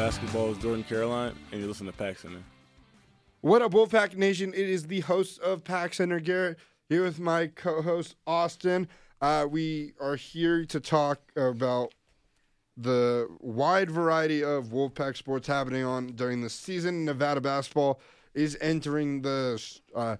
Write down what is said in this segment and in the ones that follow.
basketball is Jordan Caroline, and you listen to Pack Center. What up, Wolfpack Nation? It is the host of Pack Center, Garrett, here with my co-host Austin. Uh, we are here to talk about the wide variety of Wolfpack sports happening on during the season. Nevada basketball is entering the uh,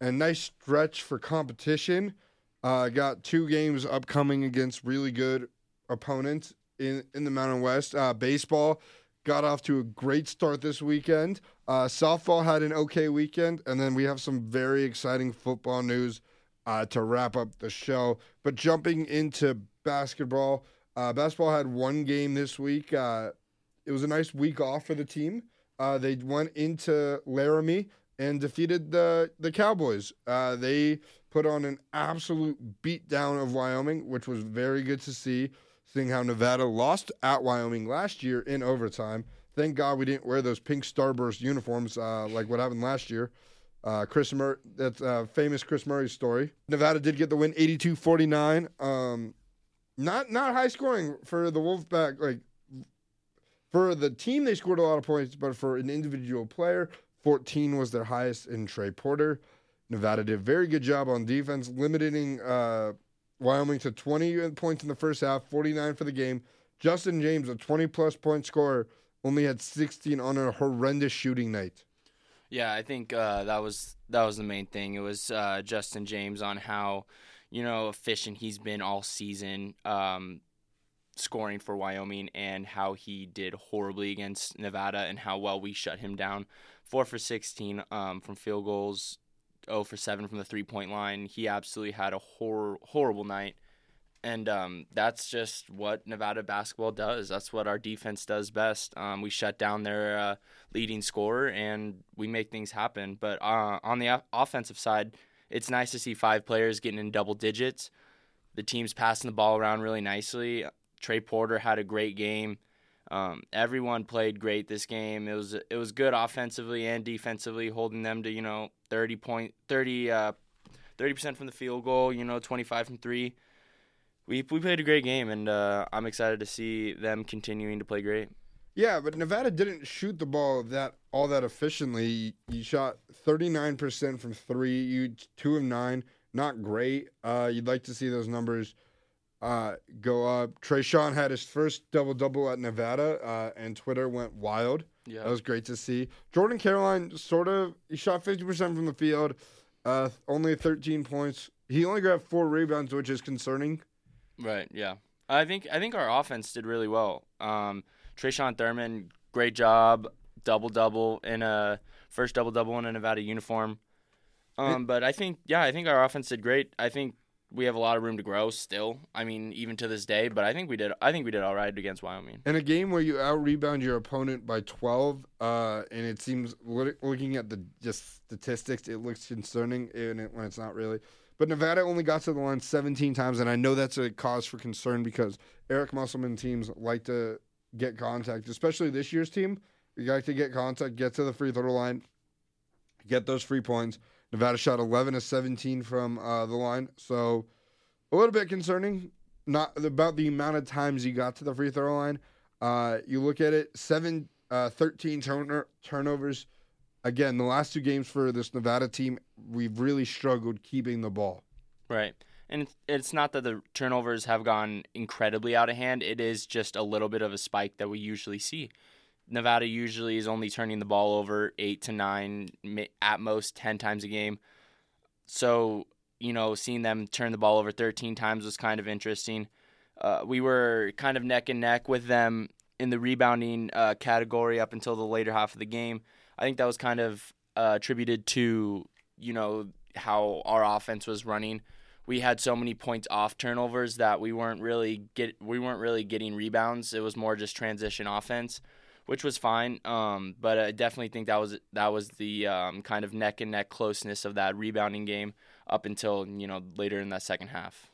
a nice stretch for competition. Uh, got two games upcoming against really good opponents in in the Mountain West. Uh, baseball got off to a great start this weekend. Uh, softball had an okay weekend, and then we have some very exciting football news uh, to wrap up the show. But jumping into basketball, uh, basketball had one game this week. Uh, it was a nice week off for the team. Uh, they went into Laramie and defeated the the Cowboys. Uh, they put on an absolute beatdown of Wyoming, which was very good to see seeing how Nevada lost at Wyoming last year in overtime. Thank God we didn't wear those pink Starburst uniforms uh, like what happened last year. Uh, Chris Murray, that's uh, famous Chris Murray story. Nevada did get the win 82-49. Um, not not high scoring for the Wolfpack. Like for the team, they scored a lot of points, but for an individual player, 14 was their highest in Trey Porter. Nevada did a very good job on defense, limiting uh, Wyoming to 20 points in the first half, 49 for the game. Justin James, a 20 plus point scorer, only had 16 on a horrendous shooting night. Yeah, I think uh, that was that was the main thing. It was uh, Justin James on how you know efficient he's been all season, um, scoring for Wyoming, and how he did horribly against Nevada, and how well we shut him down. Four for 16 um, from field goals, 0 for 7 from the three point line. He absolutely had a hor- horrible night. And um, that's just what Nevada basketball does. That's what our defense does best. Um, we shut down their uh, leading scorer and we make things happen. But uh, on the offensive side, it's nice to see five players getting in double digits. The team's passing the ball around really nicely. Trey Porter had a great game. Um, everyone played great this game. It was it was good offensively and defensively, holding them to you know thirty point thirty uh, thirty percent from the field goal. You know twenty five from three. We we played a great game, and uh, I'm excited to see them continuing to play great. Yeah, but Nevada didn't shoot the ball that all that efficiently. You shot 39% from three. You two of nine, not great. Uh, you'd like to see those numbers uh, go up. Tre'Shawn had his first double double at Nevada, uh, and Twitter went wild. Yeah, that was great to see. Jordan Caroline sort of he shot 50% from the field, uh, only 13 points. He only grabbed four rebounds, which is concerning. Right. Yeah. I think I think our offense did really well. Um, Tre'Shawn Thurman, great job, double double in a first double double in a Nevada uniform. Um, but I think yeah, I think our offense did great. I think we have a lot of room to grow still. I mean, even to this day, but I think we did. I think we did all right against Wyoming. In a game where you out rebound your opponent by twelve, uh, and it seems looking at the just statistics, it looks concerning it, when it's not really. But Nevada only got to the line 17 times, and I know that's a cause for concern because Eric Musselman teams like to get contact, especially this year's team. You like to get contact, get to the free throw line, get those free points. Nevada shot 11 to 17 from uh, the line, so a little bit concerning. Not about the amount of times you got to the free throw line. Uh, you look at it, seven, uh, 13 turn- turnovers. Again, the last two games for this Nevada team, we've really struggled keeping the ball. Right. And it's not that the turnovers have gone incredibly out of hand. It is just a little bit of a spike that we usually see. Nevada usually is only turning the ball over eight to nine, at most 10 times a game. So, you know, seeing them turn the ball over 13 times was kind of interesting. Uh, we were kind of neck and neck with them in the rebounding uh, category up until the later half of the game. I think that was kind of uh, attributed to, you know, how our offense was running. We had so many points off turnovers that we weren't really get we weren't really getting rebounds. It was more just transition offense which was fine. Um, but I definitely think that was that was the um, kind of neck and neck closeness of that rebounding game up until you know later in that second half.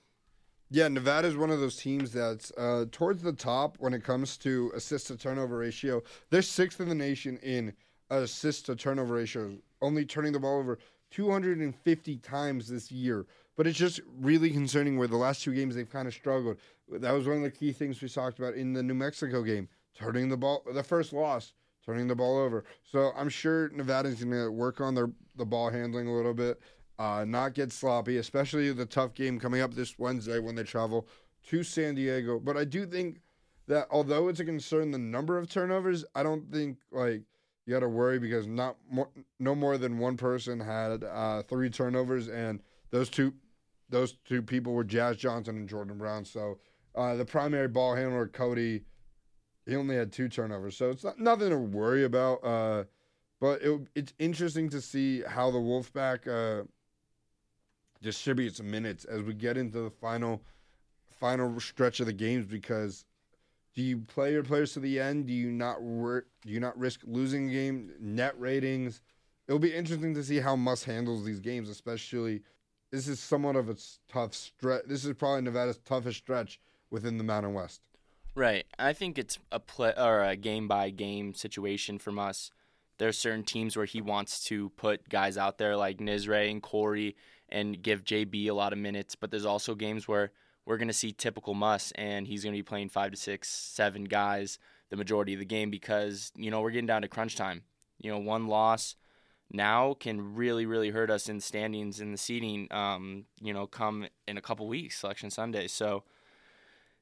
Yeah, Nevada is one of those teams that's uh, towards the top when it comes to assist to turnover ratio. They're sixth in the nation in assist to turnover ratio, only turning the ball over 250 times this year. But it's just really concerning where the last two games they've kind of struggled. That was one of the key things we talked about in the New Mexico game turning the ball. The first loss, turning the ball over. So I'm sure Nevada's going to work on their the ball handling a little bit, uh, not get sloppy, especially the tough game coming up this Wednesday when they travel to San Diego. But I do think that although it's a concern the number of turnovers, I don't think like you got to worry because not more, no more than one person had uh, three turnovers, and those two those two people were Jazz Johnson and Jordan Brown. So uh, the primary ball handler Cody, he only had two turnovers, so it's not, nothing to worry about. Uh, but it, it's interesting to see how the Wolfpack uh, distributes minutes as we get into the final final stretch of the games because do you play your players to the end? Do you not wor- do you not risk losing game? Net ratings. It'll be interesting to see how Muss handles these games, especially. This is somewhat of a tough stretch. This is probably Nevada's toughest stretch within the Mountain West. Right. I think it's a play or a game by game situation from us. There are certain teams where he wants to put guys out there like Nisre and Corey and give JB a lot of minutes, but there's also games where we're going to see typical Muss, and he's going to be playing five to six, seven guys the majority of the game because you know we're getting down to crunch time. You know, one loss now can really, really hurt us in standings in the seating. Um, you know, come in a couple weeks, Selection Sunday. So,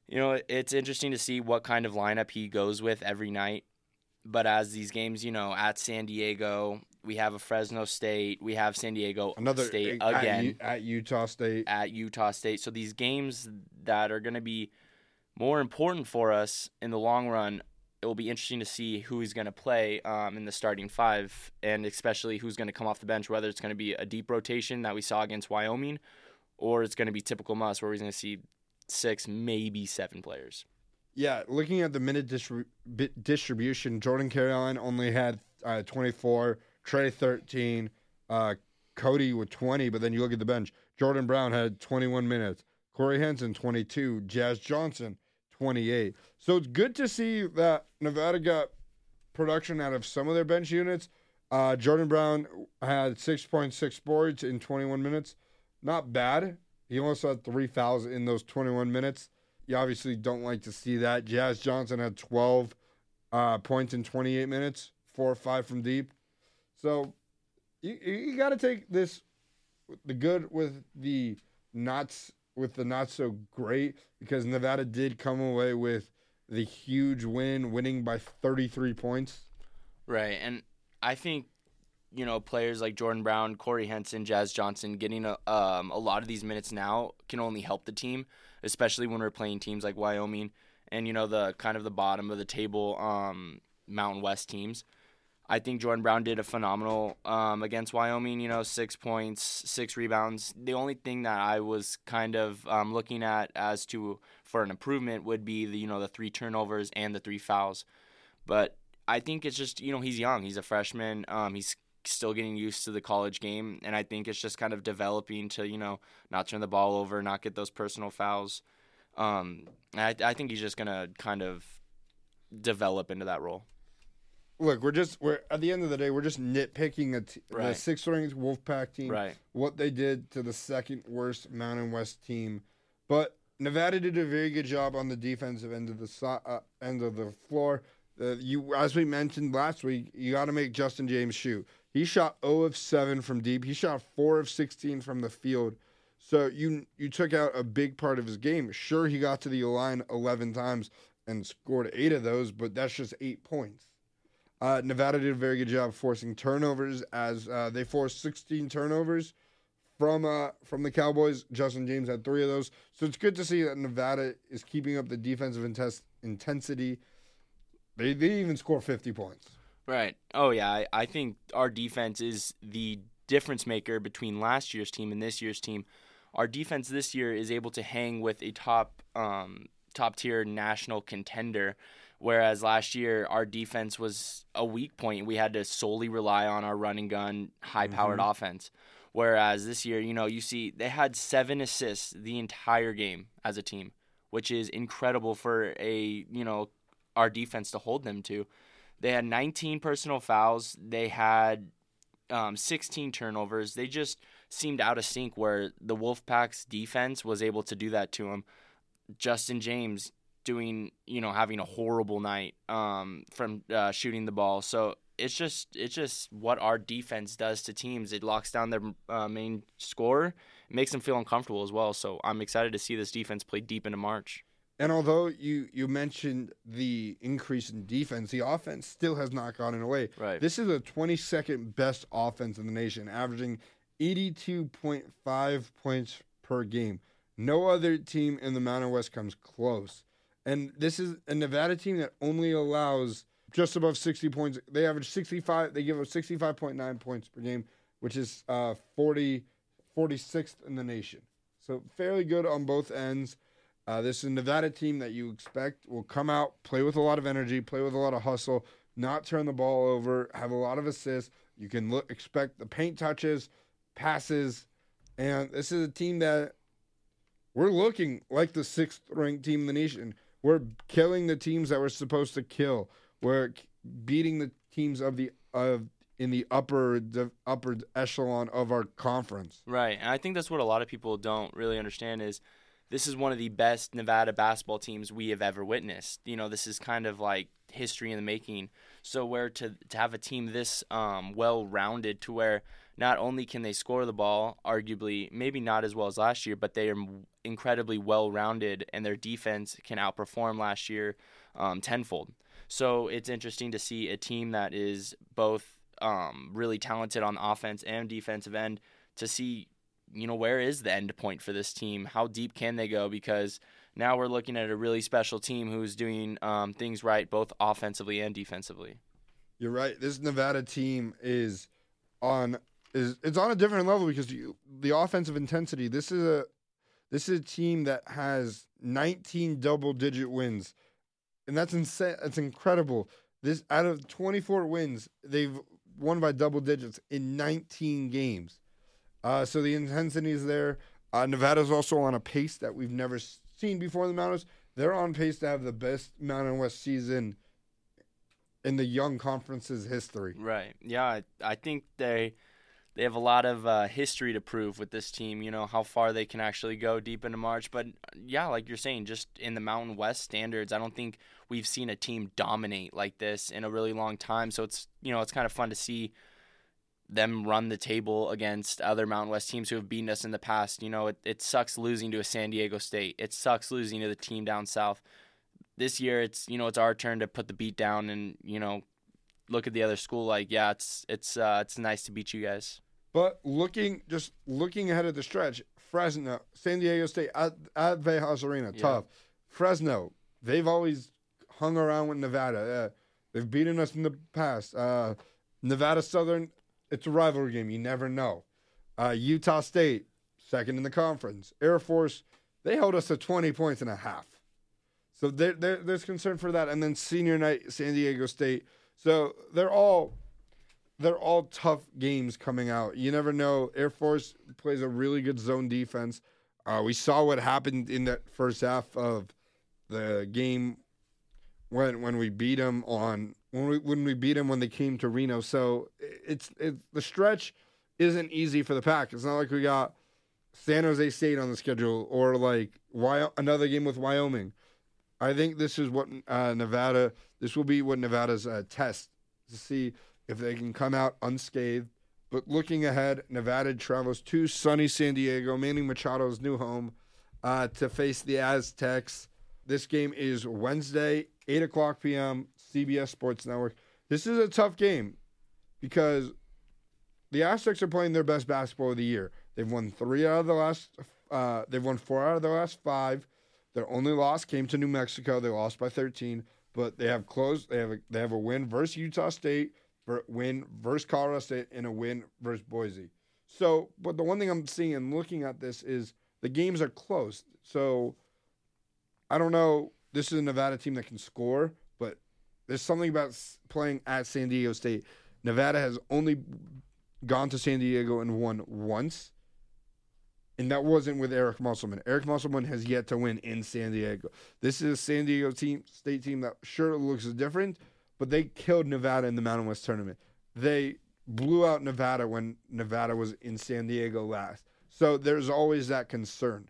you know, it's interesting to see what kind of lineup he goes with every night. But as these games, you know, at San Diego, we have a Fresno State, we have San Diego Another State at, again at Utah State. at Utah State. So these games that are going to be more important for us in the long run, it will be interesting to see who he's going to play um, in the starting five, and especially who's going to come off the bench. Whether it's going to be a deep rotation that we saw against Wyoming, or it's going to be typical Muss, where he's going to see six, maybe seven players. Yeah, looking at the minute distri- distribution, Jordan Caroline only had uh, 24, Trey 13, uh, Cody with 20, but then you look at the bench. Jordan Brown had 21 minutes, Corey Henson 22, Jazz Johnson 28. So it's good to see that Nevada got production out of some of their bench units. Uh, Jordan Brown had 6.6 boards in 21 minutes. Not bad. He also had three fouls in those 21 minutes. You obviously don't like to see that. Jazz Johnson had 12 uh, points in 28 minutes, four or five from deep. So you, you got to take this, the good with the not with the not so great, because Nevada did come away with the huge win, winning by 33 points. Right, and I think you know players like Jordan Brown, Corey Henson, Jazz Johnson getting a, um, a lot of these minutes now can only help the team, especially when we're playing teams like Wyoming and you know the kind of the bottom of the table um, Mountain West teams. I think Jordan Brown did a phenomenal um, against Wyoming. You know, six points, six rebounds. The only thing that I was kind of um, looking at as to for an improvement would be the you know the three turnovers and the three fouls. But I think it's just you know he's young. He's a freshman. Um, he's still getting used to the college game, and I think it's just kind of developing to you know not turn the ball over, not get those personal fouls. Um, I I think he's just gonna kind of develop into that role. Look, we're just we're at the end of the day, we're just nitpicking a t- the Right. sixth ranked Wolfpack team. Right. what they did to the second worst Mountain West team. But Nevada did a very good job on the defensive end of the so- uh, end of the floor. Uh, you, as we mentioned last week, you got to make Justin James shoot. He shot 0 of 7 from deep. He shot 4 of 16 from the field. So you you took out a big part of his game. Sure, he got to the line 11 times and scored eight of those, but that's just eight points. Uh, Nevada did a very good job forcing turnovers as uh, they forced 16 turnovers from uh, from the Cowboys. Justin James had three of those, so it's good to see that Nevada is keeping up the defensive intensity. They they even score 50 points. Right. Oh yeah, I, I think our defense is the difference maker between last year's team and this year's team. Our defense this year is able to hang with a top um, top tier national contender, whereas last year our defense was a weak point. We had to solely rely on our running gun, high powered offense. Whereas this year, you know, you see they had seven assists the entire game as a team, which is incredible for a you know our defense to hold them to. They had 19 personal fouls. They had um, 16 turnovers. They just seemed out of sync where the Wolfpack's defense was able to do that to them. Justin James, doing, you know, having a horrible night um, from uh, shooting the ball. So it's just it's just what our defense does to teams. It locks down their uh, main scorer, it makes them feel uncomfortable as well. So I'm excited to see this defense play deep into March. And although you you mentioned the increase in defense, the offense still has not gotten away. Right. This is the 22nd best offense in the nation, averaging 82.5 points per game. No other team in the Mountain West comes close. And this is a Nevada team that only allows just above 60 points. They average 65, they give up 65.9 points per game, which is uh, 40, 46th in the nation. So fairly good on both ends. Uh, this is a Nevada team that you expect will come out, play with a lot of energy, play with a lot of hustle, not turn the ball over, have a lot of assists. You can look, expect the paint touches, passes, and this is a team that we're looking like the sixth ranked team in the nation. We're killing the teams that we're supposed to kill. We're beating the teams of the of in the upper the upper echelon of our conference. Right, and I think that's what a lot of people don't really understand is this is one of the best Nevada basketball teams we have ever witnessed. You know, this is kind of like history in the making. So where to to have a team this um, well rounded to where not only can they score the ball, arguably maybe not as well as last year, but they are incredibly well rounded and their defense can outperform last year um, tenfold. So it's interesting to see a team that is both um, really talented on offense and defensive end to see, you know, where is the end point for this team? How deep can they go? Because now we're looking at a really special team who's doing um, things right both offensively and defensively. You're right. This Nevada team is on is it's on a different level because you, the offensive intensity. This is a this is a team that has 19 double digit wins, and that's insane. That's incredible. This out of 24 wins, they've won by double digits in 19 games. Uh, so the intensity is there. Uh, Nevada's also on a pace that we've never seen before in the Mountains. They're on pace to have the best Mountain West season in the young conference's history. Right. Yeah, I, I think they they have a lot of uh, history to prove with this team. You know how far they can actually go deep into March. But yeah, like you're saying, just in the Mountain West standards, I don't think we've seen a team dominate like this in a really long time. So it's you know it's kind of fun to see them run the table against other Mountain West teams who have beaten us in the past. You know, it, it sucks losing to a San Diego State. It sucks losing to the team down south. This year, it's you know it's our turn to put the beat down and you know look at the other school like yeah it's it's uh, it's nice to beat you guys. But looking just looking ahead of the stretch, Fresno, San Diego State at, at Viejas Arena, Yeah. tough. Fresno, they've always hung around with Nevada. Uh, they've beaten us in the past. Uh, Nevada Southern, it's a rivalry game. You never know. Uh, Utah State, second in the conference. Air Force, they held us to 20 points and a half. So there, there, there's concern for that. And then senior night, San Diego State. So they're all they're all tough games coming out. You never know. Air Force plays a really good zone defense. Uh, we saw what happened in that first half of the game when when we beat them on when we when we beat them when they came to Reno. So it's it's the stretch isn't easy for the pack. It's not like we got San Jose State on the schedule or like Wy- another game with Wyoming. I think this is what uh, Nevada. This will be what Nevada's uh, test to see if they can come out unscathed. But looking ahead, Nevada travels to sunny San Diego, Manny Machado's new home, uh, to face the Aztecs. This game is Wednesday, 8 o'clock p.m., CBS Sports Network. This is a tough game because the Aztecs are playing their best basketball of the year. They've won three out of the last, uh, they've won four out of the last five. Their only loss came to New Mexico. They lost by 13, but they have closed. They have a, they have a win versus Utah State, win versus Colorado State, and a win versus Boise. So, but the one thing I'm seeing and looking at this is the games are close. So, I don't know. This is a Nevada team that can score, but there's something about playing at San Diego State. Nevada has only gone to San Diego and won once, and that wasn't with Eric Musselman. Eric Musselman has yet to win in San Diego. This is a San Diego team, state team that sure looks different, but they killed Nevada in the Mountain West tournament. They blew out Nevada when Nevada was in San Diego last. So there's always that concern.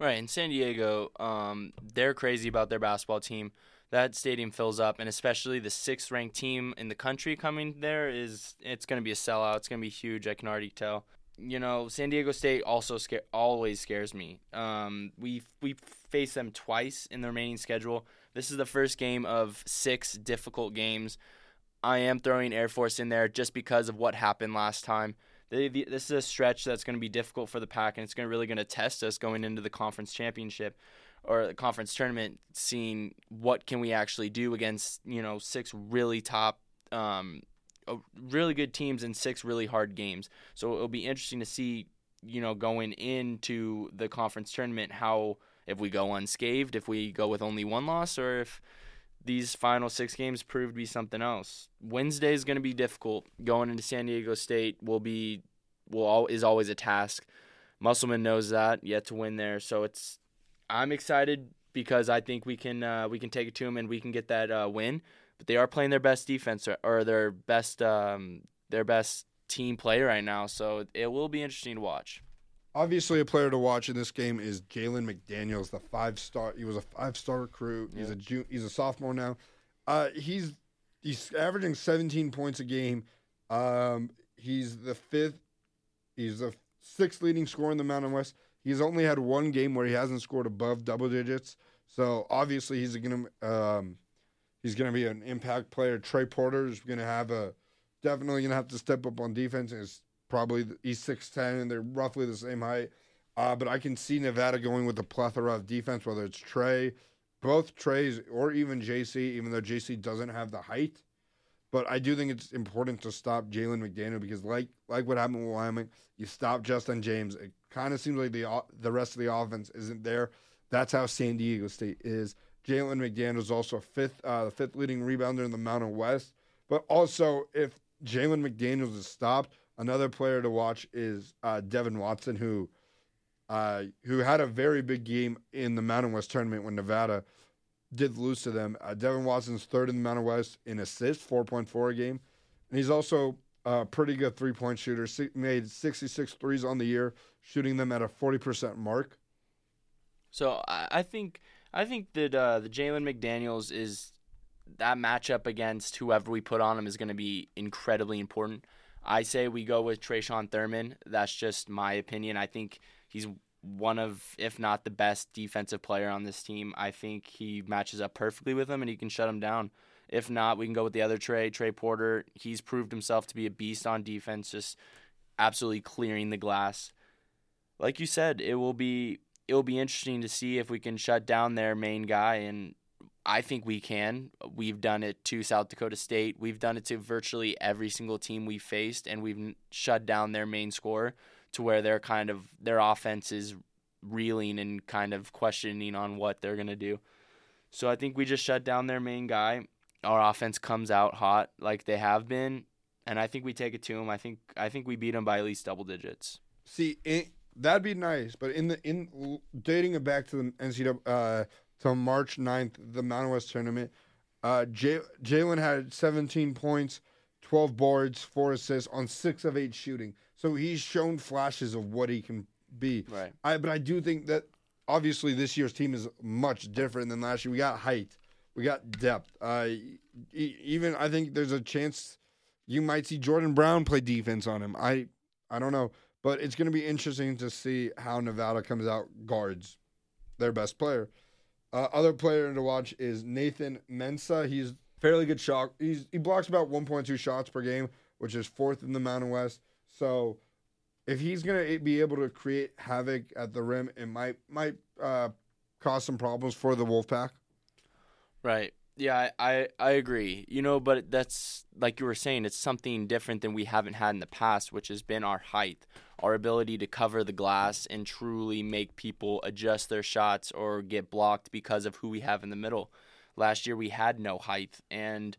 Right, in San Diego, um, they're crazy about their basketball team. That stadium fills up, and especially the sixth ranked team in the country coming there is it's going to be a sellout. It's going to be huge. I can already tell. You know, San Diego State also scare, always scares me. Um, we we faced them twice in the remaining schedule. This is the first game of six difficult games. I am throwing Air Force in there just because of what happened last time. They, this is a stretch that's going to be difficult for the pack, and it's going to really going to test us going into the conference championship or the conference tournament, seeing what can we actually do against you know six really top, um, really good teams in six really hard games. So it'll be interesting to see you know going into the conference tournament how if we go unscathed, if we go with only one loss, or if these final six games prove to be something else. Wednesday is going to be difficult. Going into San Diego State will be will all, is always a task. Musselman knows that. Yet to win there, so it's I'm excited because I think we can uh, we can take it to them and we can get that uh, win. But they are playing their best defense or, or their best um, their best team play right now, so it will be interesting to watch. Obviously, a player to watch in this game is Jalen McDaniels, the five star. He was a five star recruit. He's yep. a he's a sophomore now. Uh, he's he's averaging 17 points a game. Um, he's the fifth. He's the sixth leading scorer in the Mountain West. He's only had one game where he hasn't scored above double digits. So obviously he's gonna um, he's gonna be an impact player. Trey Porter is gonna have a definitely gonna have to step up on defense. Is probably he's six ten and they're roughly the same height. Uh, but I can see Nevada going with a plethora of defense, whether it's Trey, both Treys, or even JC. Even though JC doesn't have the height, but I do think it's important to stop Jalen McDaniel because, like like what happened with Wyoming, you stop Justin James. It kind of seems like the the rest of the offense isn't there. That's how San Diego State is. Jalen McDaniel is also fifth, uh, the fifth leading rebounder in the Mountain West. But also, if Jalen McDaniels is stopped, another player to watch is uh, Devin Watson, who uh, who had a very big game in the Mountain West tournament when Nevada did lose to them. Uh, Devin Watson's third in the Mountain West in assists, 4.4 a game. And he's also a pretty good three point shooter. made 66 threes on the year, shooting them at a 40% mark. So I think I think that uh, the Jalen McDaniels is that matchup against whoever we put on him is going to be incredibly important. I say we go with Tre'Shawn Thurman. That's just my opinion. I think he's one of, if not the best defensive player on this team. I think he matches up perfectly with him and he can shut him down. If not, we can go with the other Trey, Trey Porter. He's proved himself to be a beast on defense, just absolutely clearing the glass. Like you said, it will be it will be interesting to see if we can shut down their main guy and I think we can. We've done it to South Dakota State. We've done it to virtually every single team we faced and we've shut down their main scorer to where they're kind of their offense is reeling and kind of questioning on what they're to do. So I think we just shut down their main guy. Our offense comes out hot like they have been, and I think we take it to them. I think I think we beat them by at least double digits. See, it, that'd be nice, but in the in dating it back to the NCAA uh, to March 9th, the Mountain West tournament, uh, Jalen had 17 points, 12 boards, four assists on six of eight shooting. So he's shown flashes of what he can be. Right. I, but I do think that obviously this year's team is much different than last year. We got height, we got depth. Uh, even I think there's a chance you might see Jordan Brown play defense on him. I I don't know, but it's going to be interesting to see how Nevada comes out guards their best player. Uh, other player to watch is Nathan Mensah. He's fairly good shot. He's he blocks about 1.2 shots per game, which is fourth in the Mountain West. So if he's gonna be able to create havoc at the rim, it might might uh, cause some problems for the Wolfpack. Right. Yeah, I, I agree. You know, but that's like you were saying, it's something different than we haven't had in the past, which has been our height, our ability to cover the glass and truly make people adjust their shots or get blocked because of who we have in the middle. Last year we had no height and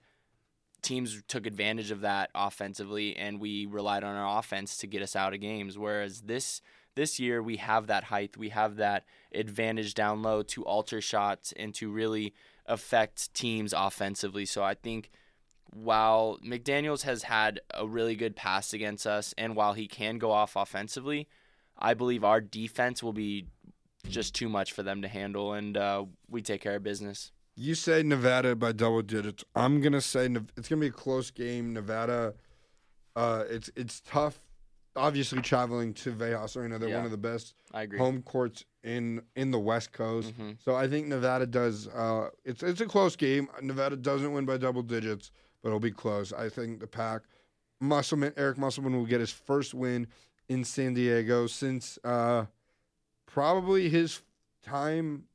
teams took advantage of that offensively and we relied on our offense to get us out of games whereas this this year we have that height we have that advantage down low to alter shots and to really affect teams offensively so i think while mcdaniels has had a really good pass against us and while he can go off offensively i believe our defense will be just too much for them to handle, and uh, we take care of business. You say Nevada by double digits. I'm gonna say it's gonna be a close game. Nevada, uh, it's it's tough. Obviously, traveling to Viejas Arena, they're Yeah. one of the best I agree. home courts in in the West Coast. Mhm. So I think Nevada does. Uh, it's it's a close game. Nevada doesn't win by double digits, but it'll be close. I think the pack. Musselman Eric Musselman will get his first win in San Diego since uh, probably his time,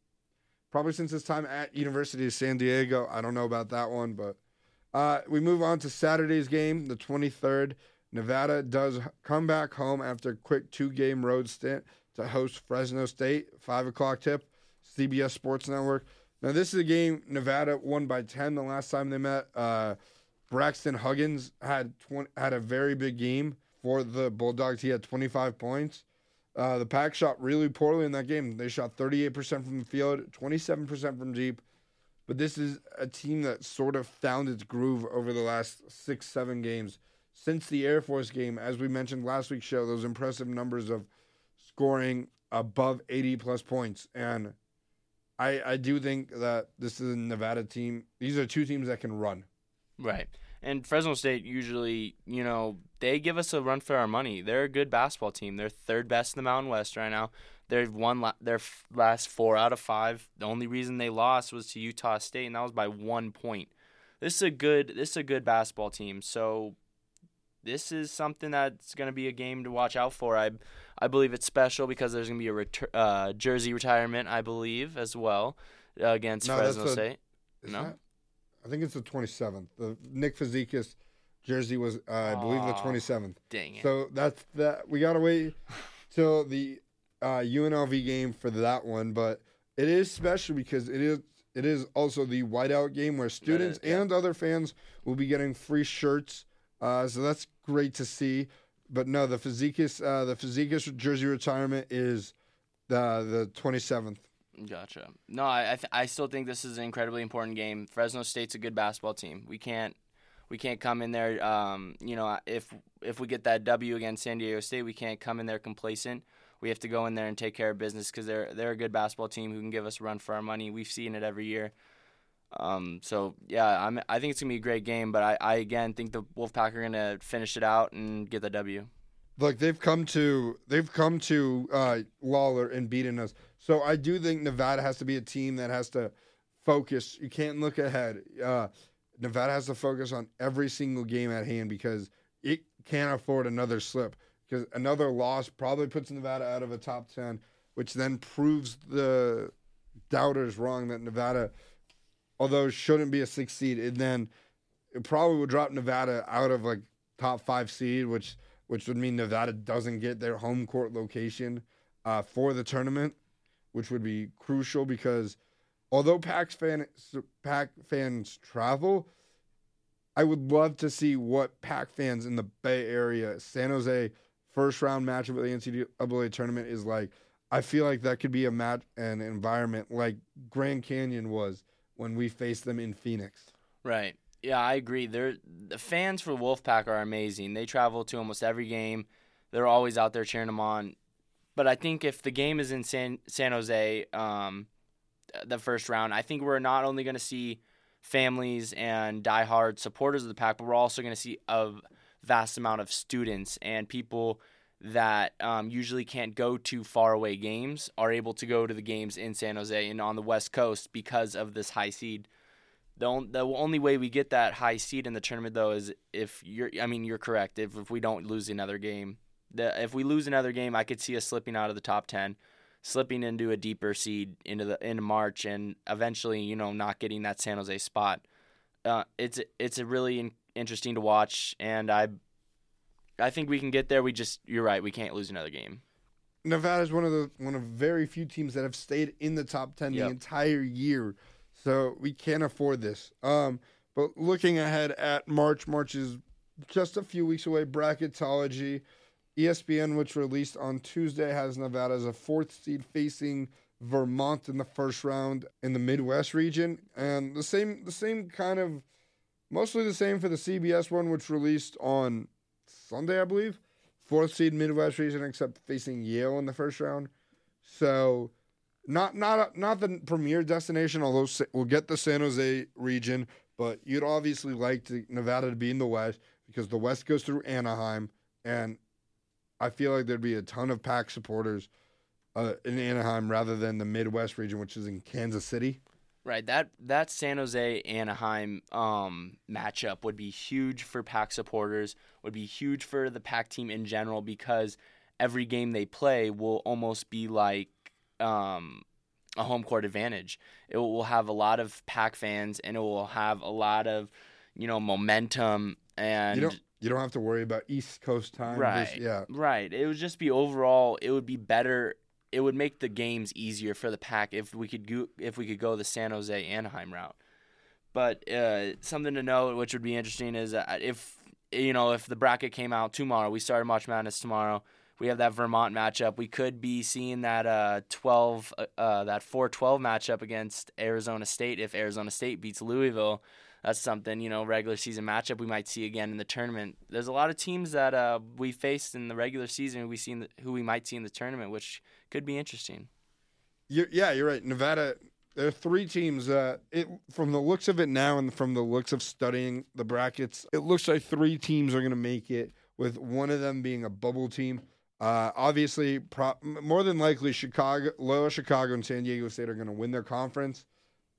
probably since his time at University of San Diego. I don't know about that one, but uh, we move on to Saturday's game, the 23rd. Nevada does come back home after a quick two-game road stint to host Fresno State. Five o'clock tip, CBS Sports Network. Now this is a game Nevada won by ten the last time they met. Uh, Braxton Huggins had 20, had a very big game for the Bulldogs. He had 25 points. Uh, the Pack shot really poorly in that game. They shot 38% from the field, 27% from deep. But this is a team that sort of found its groove over the last six, seven games. Since the Air Force game, as we mentioned last week's show, those impressive numbers of scoring above 80 plus points. And I, I do think that this is a Nevada team. These are two teams that can run. Right. And Fresno State usually, you know, they give us a run for our money. They're a good basketball team. They're third best in the Mountain West right now. They've won la- their f- last four out of five. The only reason they lost was to Utah State, and that was by one point. This is a good. This is a good basketball team. So, this is something that's going to be a game to watch out for. I, I believe it's special because there's going to be a retur- uh, jersey retirement. I believe as well uh, against No, Fresno a- State. No? that- I think it's the 27th. The Nick Fazekas jersey was, uh, I believe, the 27th. Dang it. So that's that. We gotta wait till the uh, UNLV game for that one, but it is special because it is it is also the whiteout game where students yeah. and other fans will be getting free shirts. Uh, so that's great to see. But no, the Fazekas uh, the Fazekas jersey retirement is the the 27th. Gotcha. No, I I, th- I still think this is an incredibly important game. Fresno State's a good basketball team. We can't we can't come in there. Um, you know, if if we get that W against San Diego State, we can't come in there complacent. We have to go in there and take care of business because they're they're a good basketball team who can give us a run for our money. We've seen it every year. Um, so yeah, I'm I think it's gonna be a great game. But I, I again think the Wolfpack are gonna finish it out and get the W. Look, they've come to they've come to uh, Lawlor and beaten us. So I do think Nevada has to be a team that has to focus. You can't look ahead. Uh, Nevada has to focus on every single game at hand because it can't afford another slip. Because another loss probably puts Nevada out of a top ten, which then proves the doubters wrong that Nevada, although shouldn't be a six seed, and then it probably would drop Nevada out of like top five seed, which which would mean Nevada doesn't get their home court location uh, for the tournament, which would be crucial because although Pack fan Pack fans travel, I would love to see what Pack fans in the Bay Area, San Jose first round matchup of the NCAA tournament is like. I feel like that could be a match an environment like Grand Canyon was when we face them in Phoenix. Right. Yeah, I agree. They're the fans for Wolfpack are amazing. They travel to almost every game. They're always out there cheering them on. But I think if the game is in San San Jose, um, the first round, I think we're not only going to see families and diehard supporters of the pack, but we're also going to see a vast amount of students and people that um, usually can't go to faraway games are able to go to the games in San Jose and on the West Coast because of this high seed. The, on, the only way we get that high seed in the tournament though is if you're I mean you're correct if, if we don't lose another game. The, if we lose another game, I could see us slipping out of the top 10, slipping into a deeper seed into the into March and eventually, you know, not getting that San Jose spot. Uh, it's it's a really in, interesting to watch and I I think we can get there. We just you're right, we can't lose another game. Nevada is one of the one of very few teams that have stayed in the top ten Yep. the entire year, so we can't afford this. Um, but looking ahead at March, March is just a few weeks away. Bracketology, ESPN, which released on Tuesday, has Nevada as a fourth seed facing Vermont in the first round in the Midwest region, and the same the same kind of mostly the same for the CBS one, which released on Sunday, I believe fourth seed Midwest region, except facing Yale in the first round. So not not not the premier destination. Although we'll get the San Jose region, but you'd obviously like to, Nevada to be in the West because the West goes through Anaheim, and I feel like there'd be a ton of Pack supporters uh, in Anaheim rather than the Midwest region, which is in Kansas City. Right. That that San Jose Anaheim um, matchup would be huge for Pack supporters. Would be huge for the Pack team in general because every game they play will almost be like um, a home court advantage. It will have a lot of Pack fans and it will have a lot of you know momentum and you don't you don't have to worry about East Coast time. Right. Just- yeah. Right. It would just be overall. It would be better. It would make the games easier for the pack if we could go if we could go the San Jose Anaheim route. But uh, something to note, which would be interesting, is if you know if the bracket came out tomorrow, we started March Madness tomorrow. We have that Vermont matchup. We could be seeing that uh, twelve uh, uh, that four twelve matchup against Arizona State if Arizona State beats Louisville that's something you know regular season matchup we might see again in the tournament. There's a lot of teams that uh, we faced in the regular season we seen who we might see in the tournament, which could be interesting. You're, yeah, you're right. Nevada. There are three teams. Uh, it from the looks of it now, and from the looks of studying the brackets, it looks like three teams are going to make it. With one of them being a bubble team. Uh, obviously, pro- more than likely, Chicago, Loyola Chicago, and San Diego State are going to win their conference.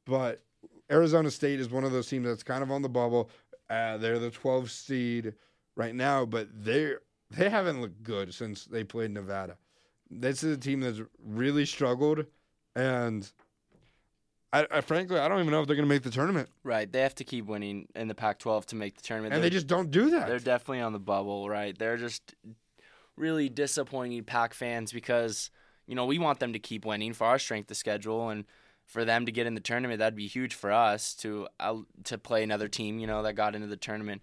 But Arizona State is one of those teams that's kind of on the bubble. Uh, they're the 12th seed right now, but they they haven't looked good since they played Nevada. This is a team that's really struggled, and I, I frankly I don't even know if they're going to make the tournament, Right, they have to keep winning in the Pack-12 to make the tournament. and they They're- just don't do that. they're definitely on the bubble. Right, they're just really disappointing Pac fans because you know we want them to keep winning for our strength of schedule and for them to get in the tournament. That'd be huge for us to uh, to play another team. You know that got into the tournament.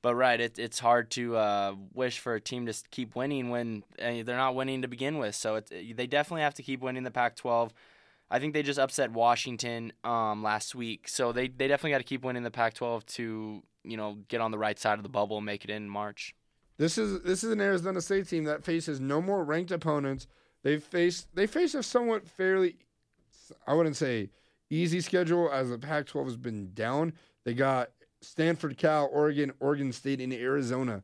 But right, it, it's hard to uh, wish for a team to keep winning when uh, they're not winning to begin with. So it, they definitely have to keep winning the Pac-12. I think they just upset Washington um, last week, so they, they definitely got to keep winning the Pac-12 to you know get on the right side of the bubble and make it in March. This is this is an Arizona State team that faces no more ranked opponents. They face they face a somewhat fairly, I wouldn't say easy schedule as the Pac-12 has been down. They got Stanford, Cal, Oregon, Oregon State, and Arizona.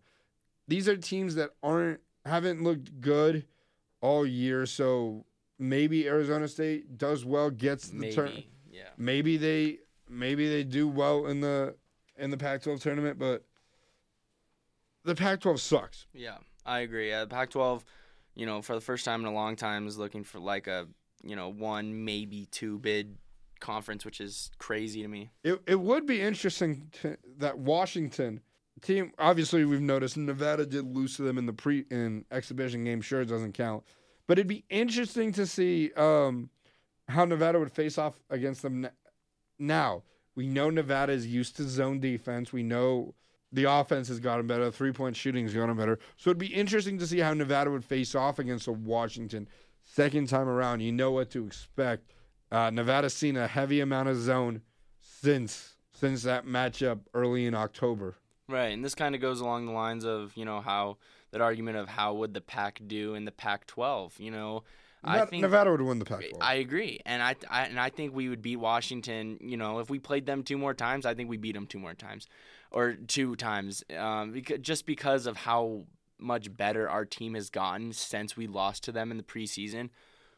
These are teams that aren't haven't looked good all year. So maybe Arizona State does well, gets the turn. yeah. Maybe they maybe they do well in the in the Pac-12 tournament, but the Pac-12 sucks. Yeah, I agree. Uh, Pac-12, you know, for the first time in a long time, is looking for like a you know one maybe two bid conference, which is crazy to me. It it would be interesting to, that Washington team. Obviously, we've noticed Nevada did lose to them in the pre in exhibition game. Sure, it doesn't count, but it'd be interesting to see um, how Nevada would face off against them. Now we know Nevada is used to zone defense. We know the offense has gotten better. Three point shooting has gotten better. So it'd be interesting to see how Nevada would face off against a Washington second time around. You know what to expect. Uh, Nevada's seen a heavy amount of zone since since that matchup early in October. Right, and this kind of goes along the lines of you know how that argument of how would the Pack do in the Pac-12. You know, I think Nevada would win the Pac-12. I agree, and I, I and I think we would beat Washington. You know, if we played them two more times, I think we beat them two more times, or two times, um, because just because of how much better our team has gotten since we lost to them in the preseason.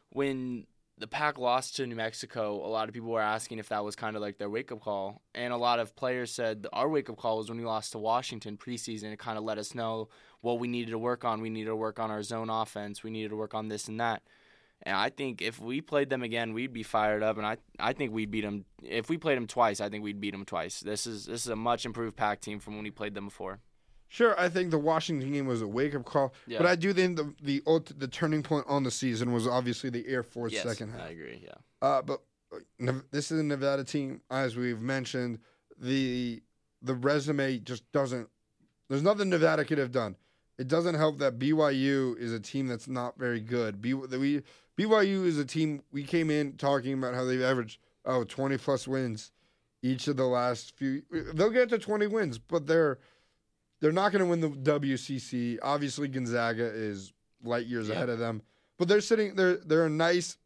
When the Pack lost to New Mexico, a lot of people were asking if that was kind of like their wake up call, and a lot of players said our wake up call was when we lost to Washington preseason. It kind of let us know what we needed to work on. We needed to work on our zone offense. We needed to work on this and that. And I think if we played them again, we'd be fired up, and I I think we'd beat them. If we played them twice, I think we'd beat them twice. This is this is a much improved Pack team from when we played them before. Sure, I think the Washington game was a wake up call, Yeah. but I do think the the ult- the turning point on the season was obviously the Air Force yes, second half. I agree. Yeah. Uh, but uh, this is a Nevada team, as we've mentioned. The the resume just doesn't. There's nothing Nevada could have done. It doesn't help that BYU is a team that's not very good. B, we BYU is a team we came in talking about how they've averaged oh 20 plus wins each of the last few. They'll get to 20 wins, but they're they're not going to win the WCC. Obviously, Gonzaga is light years Yep. ahead of them, but they're sitting. They're they're a nice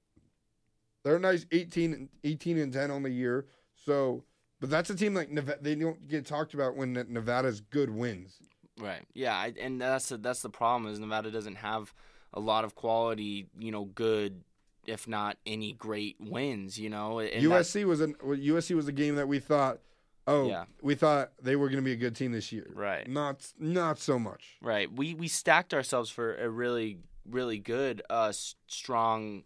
They're a nice 18, 18 and ten on the year. So, but that's a team like Nevada. They don't get talked about when Nevada's good wins. Right. Yeah, I, and that's the, that's the problem is Nevada doesn't have a lot of quality, you know, good if not any great wins, you know. And USC was an USC was a game that we thought oh, yeah. we thought they were going to be a good team this year. Right. Not not so much. Right. We we stacked ourselves for a really really good uh strong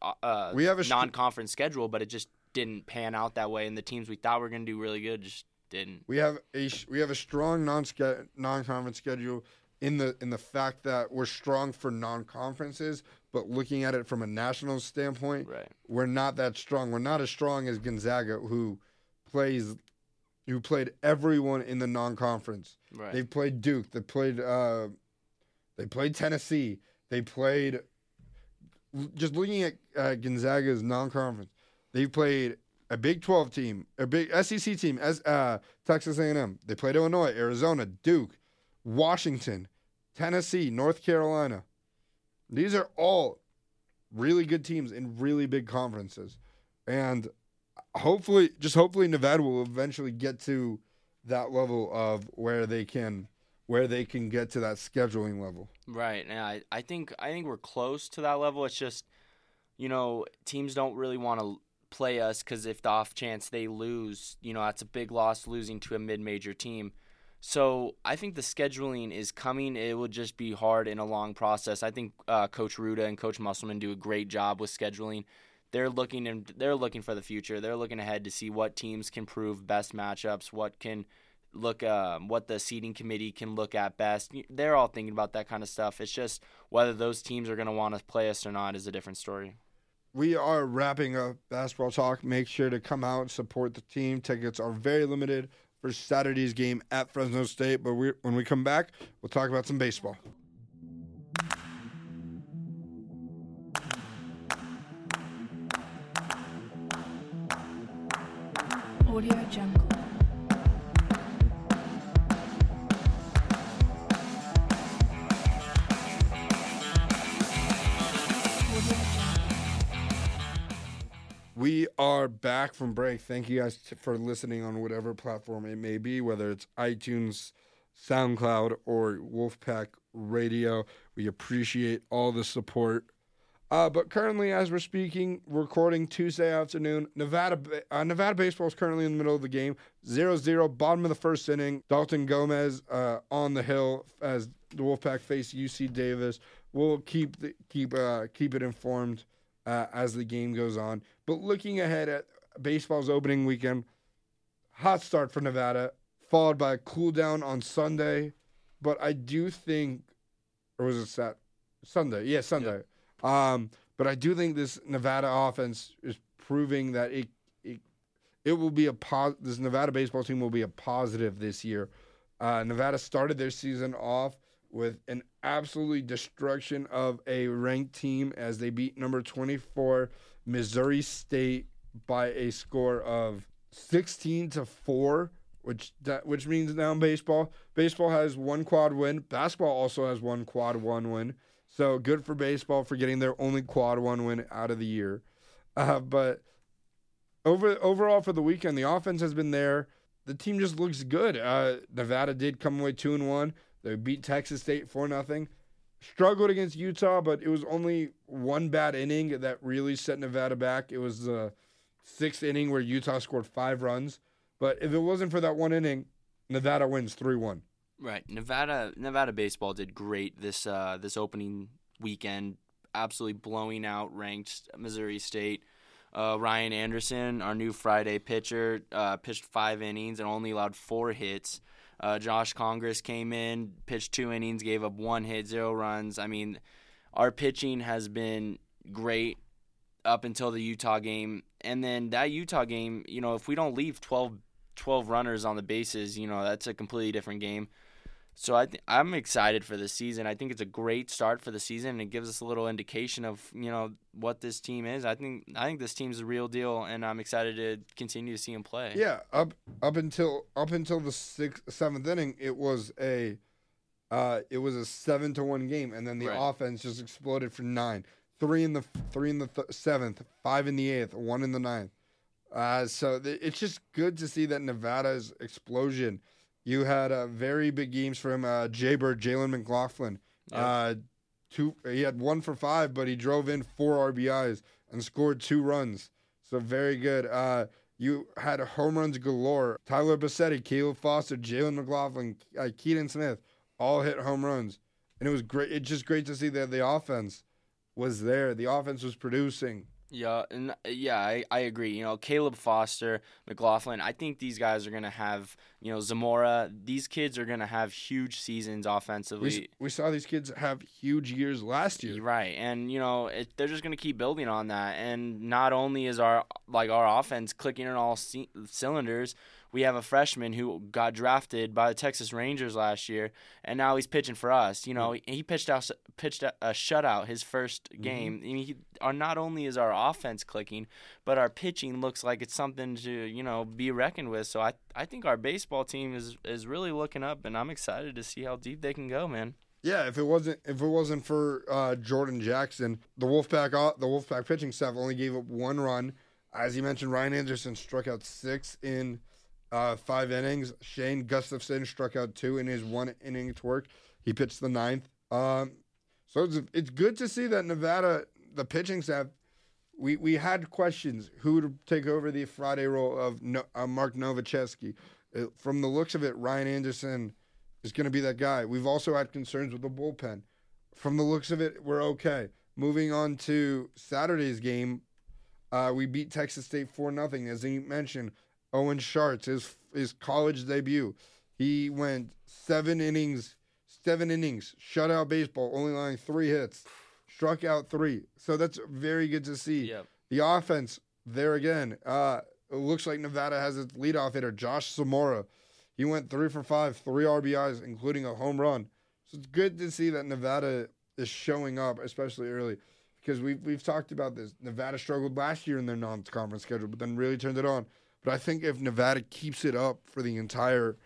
uh, uh we have a non-conference schedule, but it just didn't pan out that way and the teams we thought were going to do really good just didn't. We have a we have a strong non non-conference schedule in the in the fact that we're strong for non-conferences, but looking at it from a national standpoint, right. we're not that strong. We're not as strong as Gonzaga, who plays, who played everyone in the non-conference. Right. They've played Duke. They played, uh, they played Tennessee. They played. Just looking at uh, Gonzaga's non-conference, they played a Big 12 team, a big SEC team, as uh, Texas A&M. They played Illinois, Arizona, Duke, Washington, Tennessee, North Carolina. These are all really good teams in really big conferences. And hopefully, just hopefully, Nevada will eventually get to that level of where they can where they can get to that scheduling level. Right. And I, I think I think we're close to that level. It's just, you know, teams don't really want to play us because if the off chance they lose, you know, that's a big loss losing to a mid major team. So I think the scheduling is coming. It will just be hard in a long process. I think uh, Coach Ruda and Coach Musselman do a great job with scheduling. They're looking and they're looking for the future. They're looking ahead to see what teams can prove best matchups, what can look, uh, what the seating committee can look at best. They're all thinking about that kind of stuff. It's just whether those teams are going to want to play us or not is a different story. We are wrapping up basketball talk. Make sure to come out and support the team. Tickets are very limited for Saturday's game at Fresno State. But we, when we come back, we'll talk about some baseball. We are back from break. Thank you guys t- for listening on whatever platform it may be, whether it's iTunes, SoundCloud, or Wolfpack Radio. We appreciate all the support. Uh, but currently, as we're speaking, recording Tuesday afternoon, Nevada uh, Nevada baseball is currently in the middle of the game, 0-0, bottom of the first inning. Dalton Gomez uh, on the hill as the Wolfpack face UC Davis. We'll keep the, keep uh, keep it informed uh, as the game goes on. But looking ahead at baseball's opening weekend, hot start for Nevada, followed by a cool down on Sunday. But I do think, or was it Sat Sunday? Yeah, Sunday. Yeah. Um, but I do think this Nevada offense is proving that it it, it will be a This Nevada baseball team will be a positive this year. Uh, Nevada started their season off with an absolutely destruction of a ranked team as they beat number 24 Missouri State by a score of 16 to 4 which that, which means now in baseball baseball has one quad win basketball also has one quad one win so good for baseball for getting their only quad one win out of the year uh, but over overall for the weekend the offense has been there the team just looks good uh, nevada did come away two and one they beat Texas State for nothing. Struggled against Utah, but it was only one bad inning that really set Nevada back. It was the sixth inning where Utah scored five runs. But if it wasn't for that one inning, Nevada wins three one. Right. Nevada Nevada baseball did great this uh, this opening weekend, absolutely blowing out ranked Missouri State. Uh, Ryan Anderson, our new Friday pitcher, uh, pitched five innings and only allowed four hits. Uh, Josh Congress came in, pitched two innings, gave up one hit, zero runs. I mean, our pitching has been great up until the Utah game. And then that Utah game, you know, if we don't leave 12, 12 runners on the bases, you know, that's a completely different game. So I th- I'm excited for the season. I think it's a great start for the season, and it gives us a little indication of you know what this team is. I think I think this team's a real deal, and I'm excited to continue to see him play. Yeah, up up until up until the sixth seventh inning, it was a uh, it was a seven to one game, and then the right. offense just exploded for nine. three in the three in the th- seventh, five in the eighth, one in the ninth. Uh, so th- it's just good to see that Nevada's explosion. You had uh, very big games from uh, Jaybird, Jalen McLaughlin. Yep. Uh, two, he had one for five, but he drove in four RBIs and scored two runs. So very good. Uh, you had home runs galore. Tyler Bassetti, Caleb Foster, Jalen McLaughlin, uh, Keaton Smith, all hit home runs, and it was great. It's just great to see that the offense was there. The offense was producing. Yeah, and uh, yeah, I, I agree. You know, Caleb Foster, McLaughlin. I think these guys are gonna have. You know, Zamora. These kids are gonna have huge seasons We, offensively. we saw these kids have huge years last year. Right, and you know it, they're just gonna keep building on that. And not only is our like our offense clicking on all c- cylinders, we have a freshman who got drafted by the Texas Rangers last year, and now he's pitching for us. You know, he, he pitched out pitched a, a shutout his 1st game. I mean, he, our not only is our offense clicking, but our pitching looks like it's something to you know be reckoned with. So I I think our baseball team is is really looking up, and I'm excited to see how deep they can go, man. Yeah, if it wasn't if it wasn't for uh, Jordan Jackson, the Wolfpack o- the Wolfpack pitching staff only gave up one run. As you mentioned, Ryan Anderson struck out six in uh, five innings. Shane Gustafson struck out two in his one innings work. He pitched the ninth. Um, so it's it's good to see that Nevada the pitching staff. We we had questions who would take over the Friday role of no, uh, Mark Novichevsky. Uh, from the looks of it, Ryan Anderson is going to be that guy. We've also had concerns with the bullpen. From the looks of it, we're okay. Moving on to Saturday's game, uh, we beat Texas State four nothing. As he mentioned, Owen Sharts his his college debut. He went seven innings, seven innings, shutout baseball, only allowing three hits, struck out three. So that's very good to see. Yep. The offense there again. Uh, it looks like Nevada has its leadoff hitter, Josh Zamora. He went three for five, three RBIs, including a home run. So it's good to see that Nevada is showing up, especially early, because we've we've talked about this. Nevada struggled last year in their non-conference schedule, but then really turned it on. But I think if Nevada keeps it up for the entire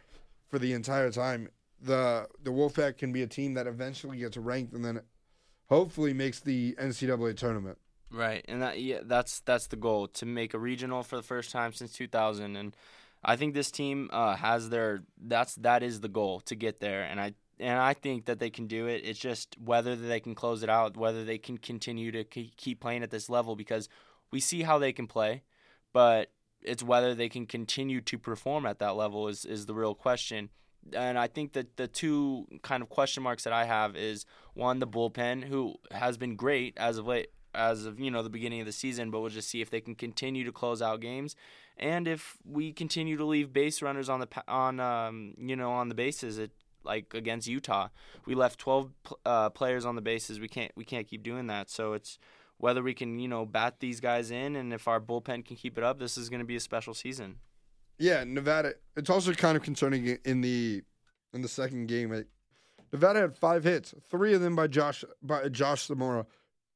for the entire time, the the Wolfpack can be a team that eventually gets ranked and then hopefully makes the NCAA tournament. Right, and that yeah, that's that's the goal to make a regional for the first time since 2000, and I think this team uh, has their that's that is the goal to get there, and I and I think that they can do it. It's just whether they can close it out, whether they can continue to keep playing at this level because we see how they can play, but it's whether they can continue to perform at that level is is the real question. And I think that the two kind of question marks that I have is one the bullpen who has been great as of late as of you know the beginning of the season, but we'll just see if they can continue to close out games, and if we continue to leave base runners on the on um, you know on the bases. It like against Utah, we left twelve uh, players on the bases. We can't we can't keep doing that. So it's whether we can you know bat these guys in, and if our bullpen can keep it up, this is going to be a special season. Yeah, Nevada. It's also kind of concerning in the in the second game. Nevada had five hits, three of them by Josh by Josh Zamora.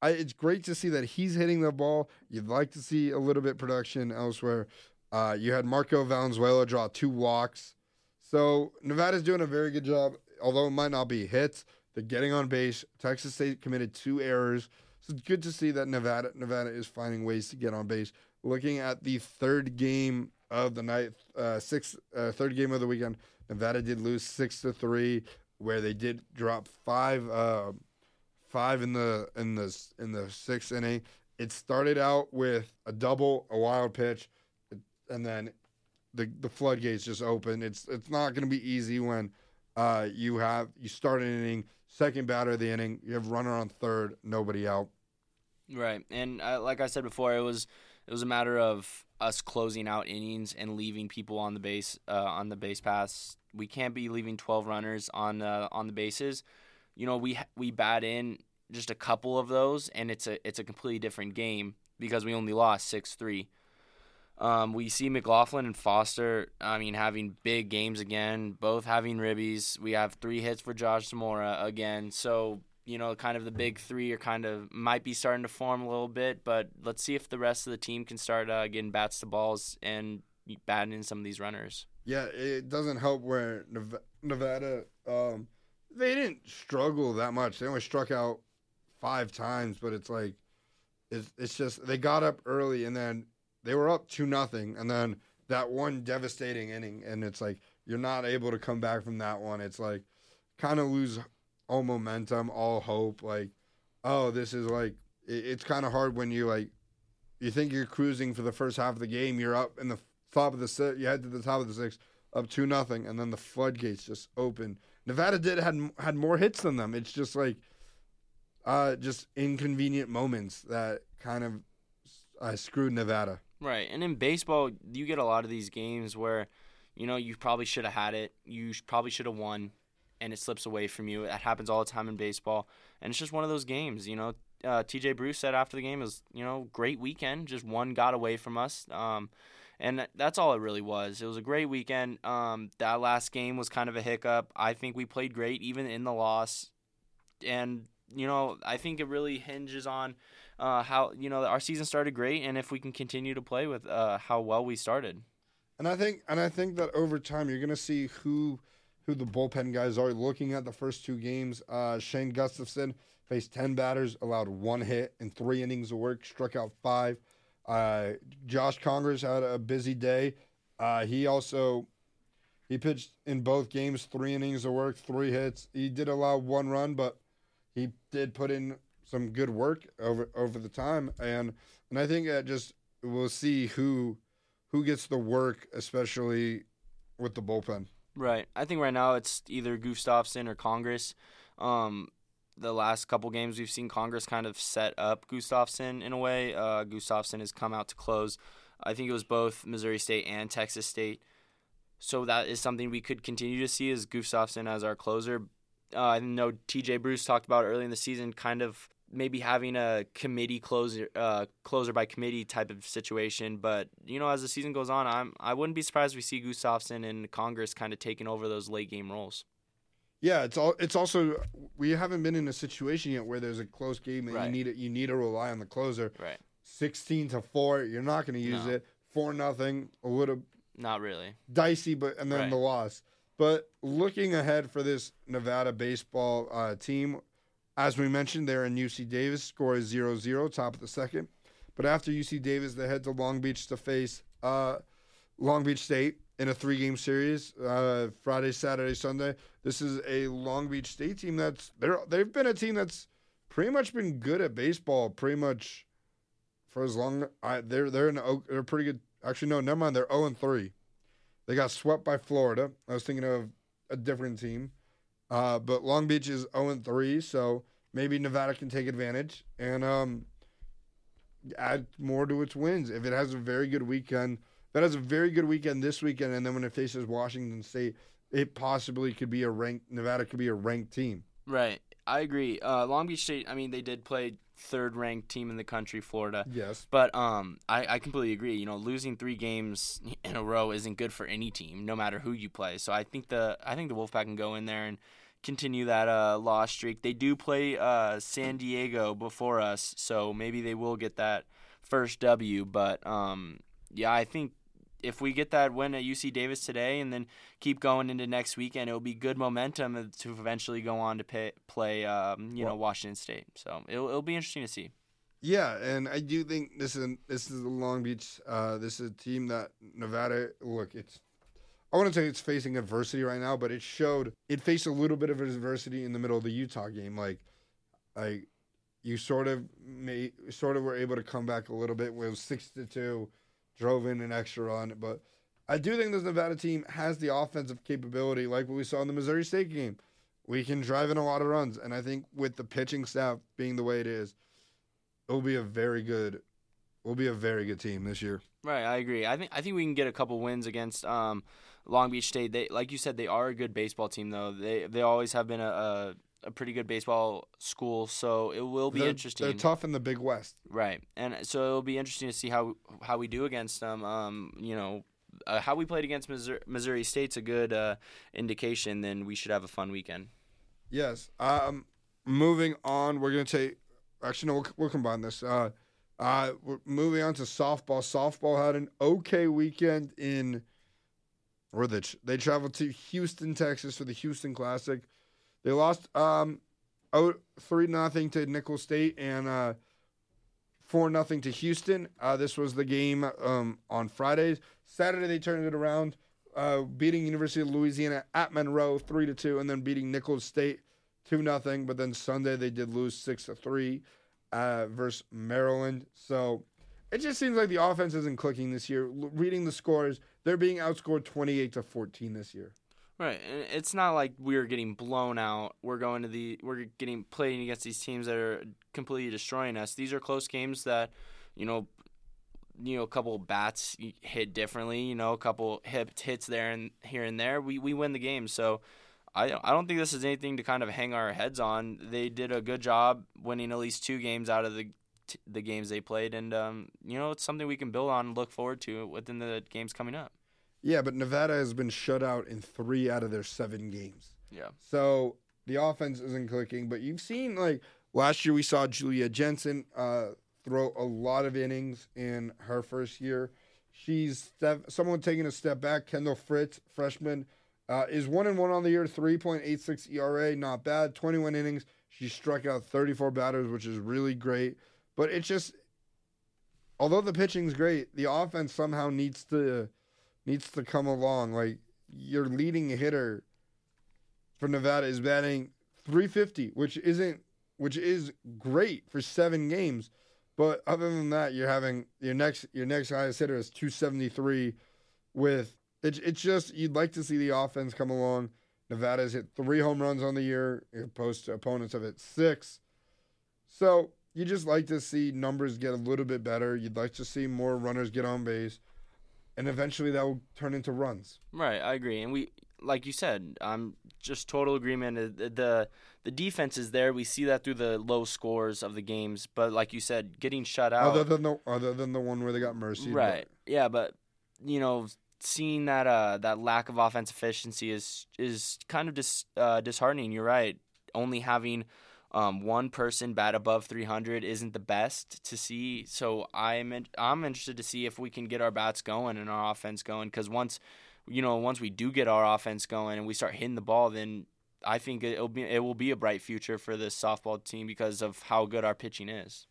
I, it's great to see that he's hitting the ball. You'd like to see a little bit production elsewhere. Uh, you had Marco Valenzuela draw two walks, so Nevada's doing a very good job. Although it might not be hits, they're getting on base. Texas State committed two errors, so it's good to see that Nevada Nevada is finding ways to get on base. Looking at the third game of the night, uh, sixth uh, third game of the weekend, Nevada did lose six to three, where they did drop five, uh, five in the in the in the sixth inning. It started out with a double, a wild pitch, and then the the floodgates just open. It's it's not going to be easy when uh, you have you start an inning, second batter of the inning, you have runner on third, nobody out. Right, and uh, like I said before, it was it was a matter of us closing out innings and leaving people on the base uh, on the base paths. We can't be leaving twelve runners on uh, on the bases. You know, we we bat in just a couple of those, and it's a it's a completely different game because we only lost six three. Um, we see McLaughlin and Foster. I mean, having big games again, both having ribbies. We have three hits for Josh Zamora again. So you know, kind of the big three are kind of might be starting to form a little bit. But let's see if the rest of the team can start uh, getting bats to balls and batting in some of these runners. Yeah, it doesn't help where Nevada um, they didn't struggle that much. They only struck out five times, but it's like it's, it's just they got up early and then they were up two nothing, and then that one devastating inning, and it's like you're not able to come back from that one. It's like kind of lose all momentum, all hope. Like, oh, this is like it, it's kind of hard when you like you think you're cruising for the first half of the game. You're up in the top of the. You head to the top of the six, up two nothing, and then the floodgates just open. Nevada did had had more hits than them. It's just like uh, just inconvenient moments that kind of uh, screwed Nevada. Right. And in baseball, you get a lot of these games where, you know, you probably should have had it. You probably should have won, and it slips away from you. That happens all the time in baseball. And it's just one of those games, you know. Uh, TJ Bruce said after the game was, you know, great weekend. Just one got away from us. Um, and that's all it really was. It was a great weekend. Um, that last game was kind of a hiccup. I think we played great even in the loss. And, you know, I think it really hinges on uh, how you know our season started great, and if we can continue to play with uh, how well we started. And I think, and I think that over time you're to see who, who the bullpen guys are. Looking at the first two games, uh, Shane Gustafson faced ten batters, allowed one hit in three innings of work, struck out five. Uh, Josh Congress had a busy day. Uh, he also he pitched in both games, three innings of work, three hits. He did allow one run, but he did put in some good work over over the time, and and I think that just we'll see who who gets the work, especially with the bullpen. Right. I think right now it's either Gustafson or Congress. Um, the last couple games we've seen Congress kind of set up Gustafson in a way. Uh, Gustafson has come out to close. I think it was both Missouri State and Texas State. So that is something we could continue to see as Gustafson as our closer. Uh, I know TJ Bruce talked about early in the season, kind of maybe having a committee closer, uh, closer by committee type of situation. But you know, as the season goes on, I'm I wouldn't be surprised if we see Gustafson and Congress kind of taking over those late game roles. Yeah, it's all. It's also we haven't been in a situation yet where there's a close game and Right. you need it. You need to rely on the closer. Right. Sixteen to four, you're not going to use No. it. Four nothing, a little Not really. dicey, but and then Right. the loss. But looking ahead for this Nevada baseball uh, team, as we mentioned, they're in UC Davis. Score is 0-0, top of the second. But after UC Davis, they head to Long Beach to face uh, Long Beach State in a three-game series, uh, Friday, Saturday, Sunday. This is a Long Beach State team that's they're they've been a team that's pretty much been good at baseball, pretty much for as long. I, they're they're in they're pretty good. Actually, no, never mind. They're zero and three. They got swept by Florida. I was thinking of a different team. Uh, but Long Beach is 0 3, so maybe Nevada can take advantage and um, add more to its wins. If it has a very good weekend, that has a very good weekend this weekend, and then when it faces Washington State, it possibly could be a ranked Nevada could be a ranked team. Right. I agree. Uh, Long Beach State. I mean, they did play third ranked team in the country, Florida. Yes. But um, I, I completely agree. You know, losing three games in a row isn't good for any team, no matter who you play. So I think the I think the Wolfpack can go in there and continue that uh, loss streak. They do play uh, San Diego before us, so maybe they will get that first W. But um, yeah, I think if we get that win at UC Davis today and then keep going into next weekend, it'll be good momentum to eventually go on to pay, play, um, you know, Washington State. So it'll, it'll be interesting to see. Yeah, and I do think this is this is the Long Beach. Uh, this is a team that Nevada. Look, it's. I to say it's facing adversity right now, but it showed it faced a little bit of adversity in the middle of the Utah game. Like, like you sort of may sort of were able to come back a little bit. It was six to two, drove in an extra run, but I do think this Nevada team has the offensive capability, like what we saw in the Missouri State game. We can drive in a lot of runs, and I think with the pitching staff being the way it is, it will be a very good, will be a very good team this year. Right, I agree. I think I think we can get a couple wins against um, Long Beach State. They, like you said, they are a good baseball team, though. They they always have been a, a, a pretty good baseball school, so it will be they're, interesting. They're tough in the Big West. Right, and so it'll be interesting to see how how we do against them. Um, you know, uh, how we played against Missouri, Missouri State's a good uh, indication. Then we should have a fun weekend. Yes. Um, moving on, we're gonna take. Actually, no, we'll, we'll combine this. Uh, uh, we're moving on to softball. Softball had an okay weekend in. Where they they traveled to Houston, Texas for the Houston Classic. They lost um, oh, three nothing to Nicholls State and uh, 4 nothing to Houston. Uh, this was the game um, on Fridays. Saturday, they turned it around, uh, beating University of Louisiana at Monroe 3 to 2, and then beating Nicholls State 2 nothing. But then Sunday, they did lose 6 to 3 uh, versus Maryland. So it just seems like the offense isn't clicking this year. L- reading the scores, they're being outscored 28 to 14 this year. Right, and it's not like we're getting blown out. We're going to the we're getting playing against these teams that are completely destroying us. These are close games that, you know, you know, a couple bats hit differently. You know, a couple hip hits there and here and there. We we win the game. So, I I don't think this is anything to kind of hang our heads on. They did a good job winning at least two games out of the the games they played, and um, you know, it's something we can build on and look forward to within the games coming up. Yeah, but Nevada has been shut out in three out of their seven games. Yeah. So the offense isn't clicking, but you've seen like last year we saw Julia Jensen uh, throw a lot of innings in her first year. She's step, someone taking a step back. Kendall Fritz, freshman, uh, is one and one on the year, three point eight six ERA, not bad. Twenty one innings. She struck out thirty four batters, which is really great. But it's just, although the pitching's great, the offense somehow needs to needs to come along. Like your leading hitter for Nevada is batting 350, which isn't which is great for seven games. But other than that, you're having your next your next highest hitter is 273 with it's it's just you'd like to see the offense come along. Nevada's hit three home runs on the year, opposed to opponents have hit six. So you just like to see numbers get a little bit better. You'd like to see more runners get on base and eventually that will turn into runs. Right, I agree, and we, like you said, I'm just total agreement. The the defense is there. We see that through the low scores of the games, but like you said, getting shut out. Other than the other than the one where they got mercy. Right. But. Yeah, but you know, seeing that uh that lack of offense efficiency is is kind of dis, uh, disheartening. You're right. Only having um, one person bat above 300 isn't the best to see. So I'm in, I'm interested to see if we can get our bats going and our offense going. Because once you know once we do get our offense going and we start hitting the ball, then I think it'll be it will be a bright future for this softball team because of how good our pitching is.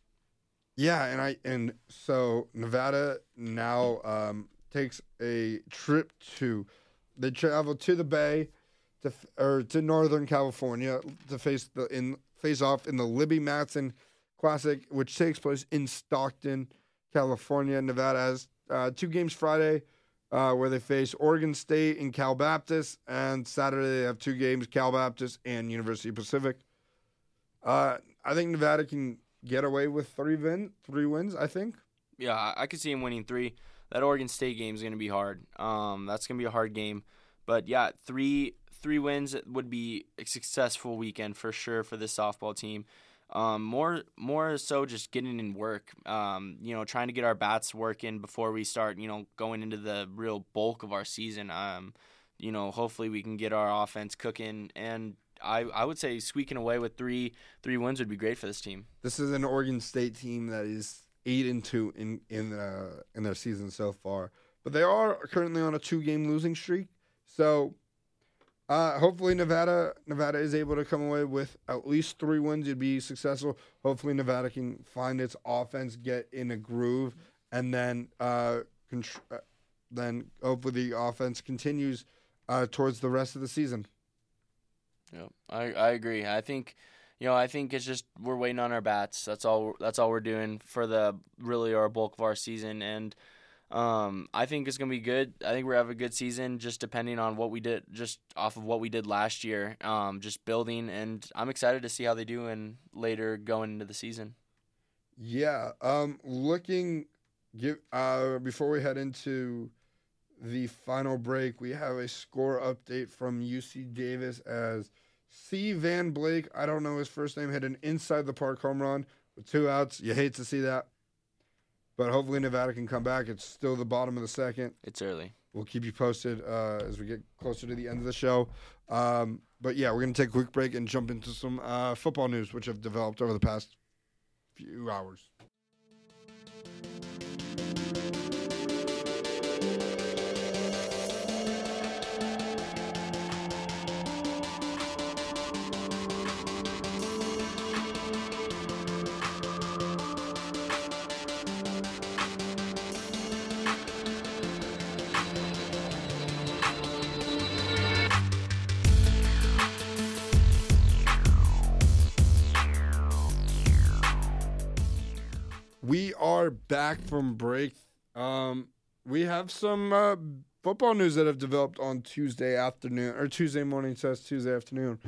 Yeah, and I and so Nevada now um, takes a trip to they travel to the Bay to or to Northern California to face the in face off in the Libby Matson Classic, which takes place in Stockton, California. Nevada has uh, two games Friday uh, where they face Oregon State and Cal Baptist, and Saturday they have two games Cal Baptist and University Pacific. Uh, I think Nevada can get away with three win, three wins. I think. Yeah, I could see him winning three. That Oregon State game is going to be hard. Um, that's going to be a hard game. But yeah, three three wins would be a successful weekend for sure for this softball team. Um, more more so just getting in work. Um, you know, trying to get our bats working before we start. You know, going into the real bulk of our season. Um, you know, hopefully we can get our offense cooking and. I, I would say squeaking away with three three wins would be great for this team. This is an Oregon State team that is eight and two in in uh, in their season so far, but they are currently on a two game losing streak. So uh, hopefully Nevada Nevada is able to come away with at least three wins. You'd be successful. Hopefully Nevada can find its offense, get in a groove, and then uh, uh, then hopefully the offense continues uh, towards the rest of the season. Yeah, I I agree. I think you know I think it's just we're waiting on our bats. That's all. That's all we're doing for the really our bulk of our season and. Um, I think it's gonna be good. I think we're have a good season, just depending on what we did, just off of what we did last year. Um, just building, and I'm excited to see how they do and later going into the season. Yeah. Um, looking, give uh before we head into the final break, we have a score update from UC Davis as C. Van Blake. I don't know his first name. Hit an inside the park home run with two outs. You hate to see that. But hopefully Nevada can come back. It's still the bottom of the second. It's early. We'll keep you posted uh, as we get closer to the end of the show. Um, but yeah, we're going to take a quick break and jump into some uh, football news, which have developed over the past few hours. Are back from break. Um, we have some uh, football news that have developed on Tuesday afternoon or Tuesday morning. Says Tuesday afternoon.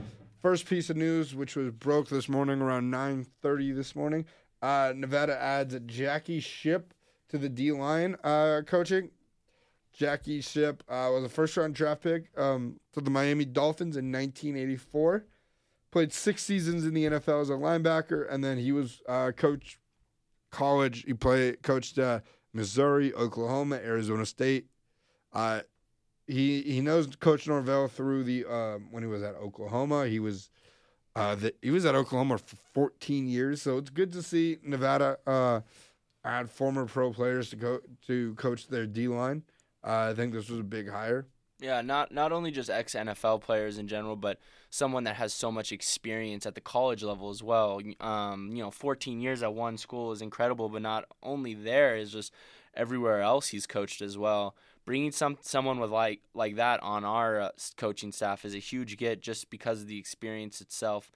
First piece of news, which was broke this morning around nine thirty this morning. Uh, Nevada adds Jackie Shipp to the D line uh, coaching. Jackie Shipp uh, was a first round draft pick um, for the Miami Dolphins in 1984. Played six seasons in the NFL as a linebacker, and then he was uh, coach college. He played coached uh, Missouri, Oklahoma, Arizona State. Uh, he he knows Coach Norvell through the uh, when he was at Oklahoma. He was uh, the, he was at Oklahoma for 14 years, so it's good to see Nevada uh, add former pro players to go to coach their D line. Uh, I think this was a big hire. Yeah, not not only just ex NFL players in general, but someone that has so much experience at the college level as well. Um, you know, 14 years at one school is incredible, but not only there is just everywhere else he's coached as well. Bringing some someone with like like that on our uh, coaching staff is a huge get just because of the experience itself,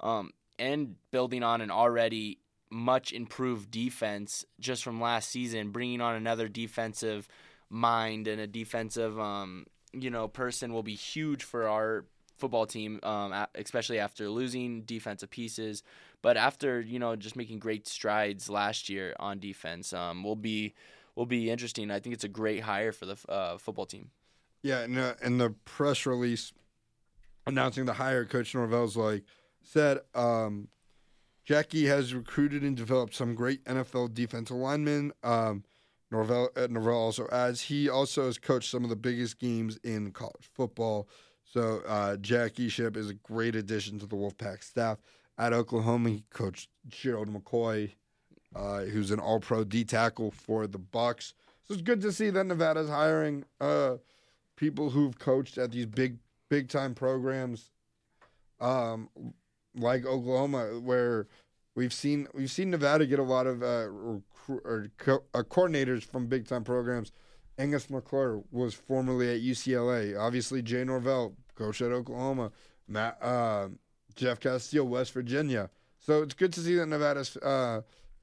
um, and building on an already much improved defense just from last season. Bringing on another defensive mind and a defensive um, you know person will be huge for our football team, um, especially after losing defensive pieces. But after you know just making great strides last year on defense, um, will be will be interesting. I think it's a great hire for the uh, football team. Yeah, and uh, in the press release announcing the hire, Coach Norvell's like said, um, Jackie has recruited and developed some great NFL defensive linemen. Um, Norvell, uh, Norvell also adds he also has coached some of the biggest games in college football. So uh, Jackie Shipp is a great addition to the Wolfpack staff. At Oklahoma, he coached Gerald McCoy, uh, who's an All-Pro D tackle for the Bucs. So it's good to see that Nevada's hiring uh, people who've coached at these big, big-time programs, um, like Oklahoma, where we've seen we've seen Nevada get a lot of uh, or co- uh, coordinators from big time programs. Angus McClure was formerly at UCLA. Obviously, Jay Norvell, coach at Oklahoma. Matt, uh, Jeff Casteel, West Virginia. So it's good to see that Nevada's uh,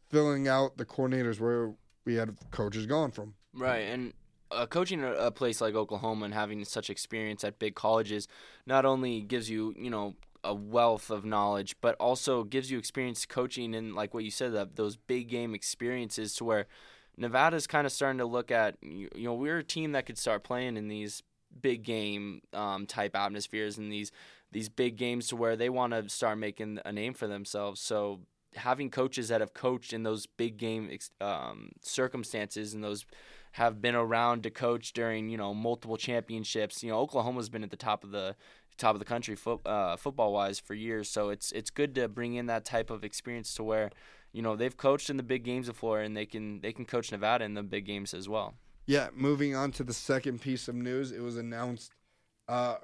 filling out the coordinators where we had coaches gone from. Right, and uh, coaching a, a, place like Oklahoma and having such experience at big colleges not only gives you, you know, a wealth of knowledge, but also gives you experience coaching and like what you said, that those big game experiences to where Nevada's kind of starting to look at you know we're a team that could start playing in these big game um, type atmospheres and these these big games to where they want to start making a name for themselves. So having coaches that have coached in those big game um, circumstances and those have been around to coach during you know multiple championships. You know Oklahoma's been at the top of the top of the country fo- uh, football wise for years. So it's it's good to bring in that type of experience to where you know they've coached in the big games before and they can they can coach Nevada in the big games as well. Yeah, moving on to the second piece of news, it was announced uh,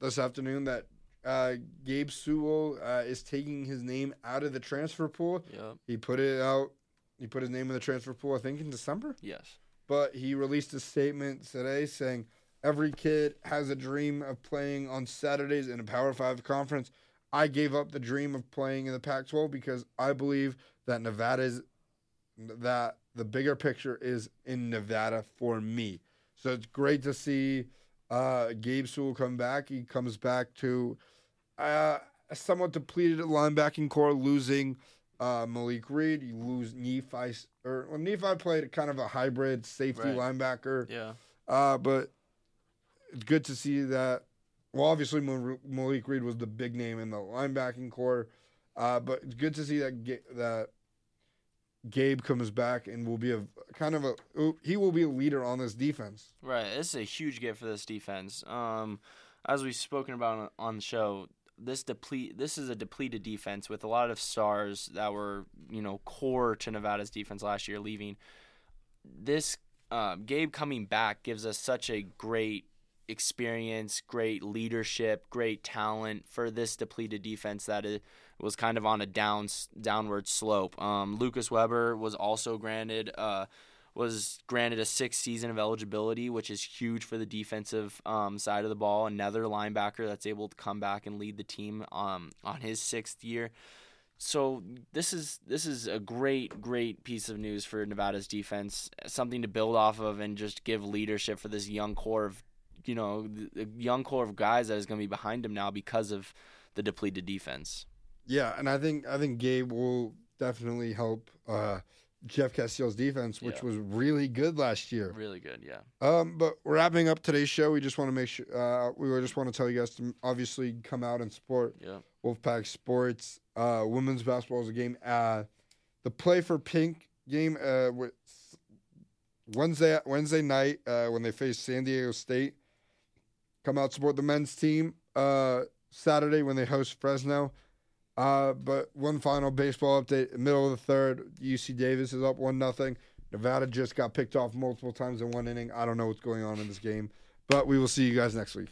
this afternoon that uh, Gabe Sewell uh, is taking his name out of the transfer pool. Yep. He put it out. He put his name in the transfer pool. I think in December. Yes. But he released a statement today saying Every kid has a dream of playing on Saturdays in a Power Five conference. I gave up the dream of playing in the Pac-12 because I believe that Nevada's that the bigger picture is in Nevada for me. So it's great to see uh, Gabe Sewell come back. He comes back to uh, a somewhat depleted linebacking core, losing uh, Malik Reed. You lose Nephi, or well, Nephi played kind of a hybrid safety right. linebacker. Yeah. Uh, but it's good to see that. Well, obviously Malik Reed was the big name in the linebacking core, uh, but it's good to see that that Gabe comes back and will be a kind of a he will be a leader on this defense. Right, this is a huge get for this defense. Um, as we've spoken about on the show, this deplete this is a depleted defense with a lot of stars that were you know core to Nevada's defense last year leaving. This uh, Gabe coming back gives us such a great experience, great leadership, great talent for this depleted defense that it was kind of on a down downward slope. Um, Lucas Weber was also granted uh, was granted a sixth season of eligibility, which is huge for the defensive um, side of the ball. Another linebacker that's able to come back and lead the team um, on his sixth year. so this is this is a great great piece of news for Nevada's defense, something to build off of and just give leadership for this young core of you know the young core of guys that is going to be behind him now because of the depleted defense. Yeah, and I think I think Gabe will definitely help uh, Jeff Casteel's defense, which Yeah. was really good last year. Really good, yeah. Um, but wrapping up today's show, we just want to make sure uh, we just want to tell you guys to obviously come out and support Yeah. Wolfpack Sports. Uh, women's basketball is a game. Uh, the Play for Pink game uh, with Wednesday Wednesday night uh, when they face San Diego State. Come out support the men's team. Uh, Saturday when they host Fresno. Uh, but one final baseball update: middle of the third, UC Davis is up one nothing. Nevada just got picked off multiple times in one inning. I don't know what's going on in this game, but we will see you guys next week.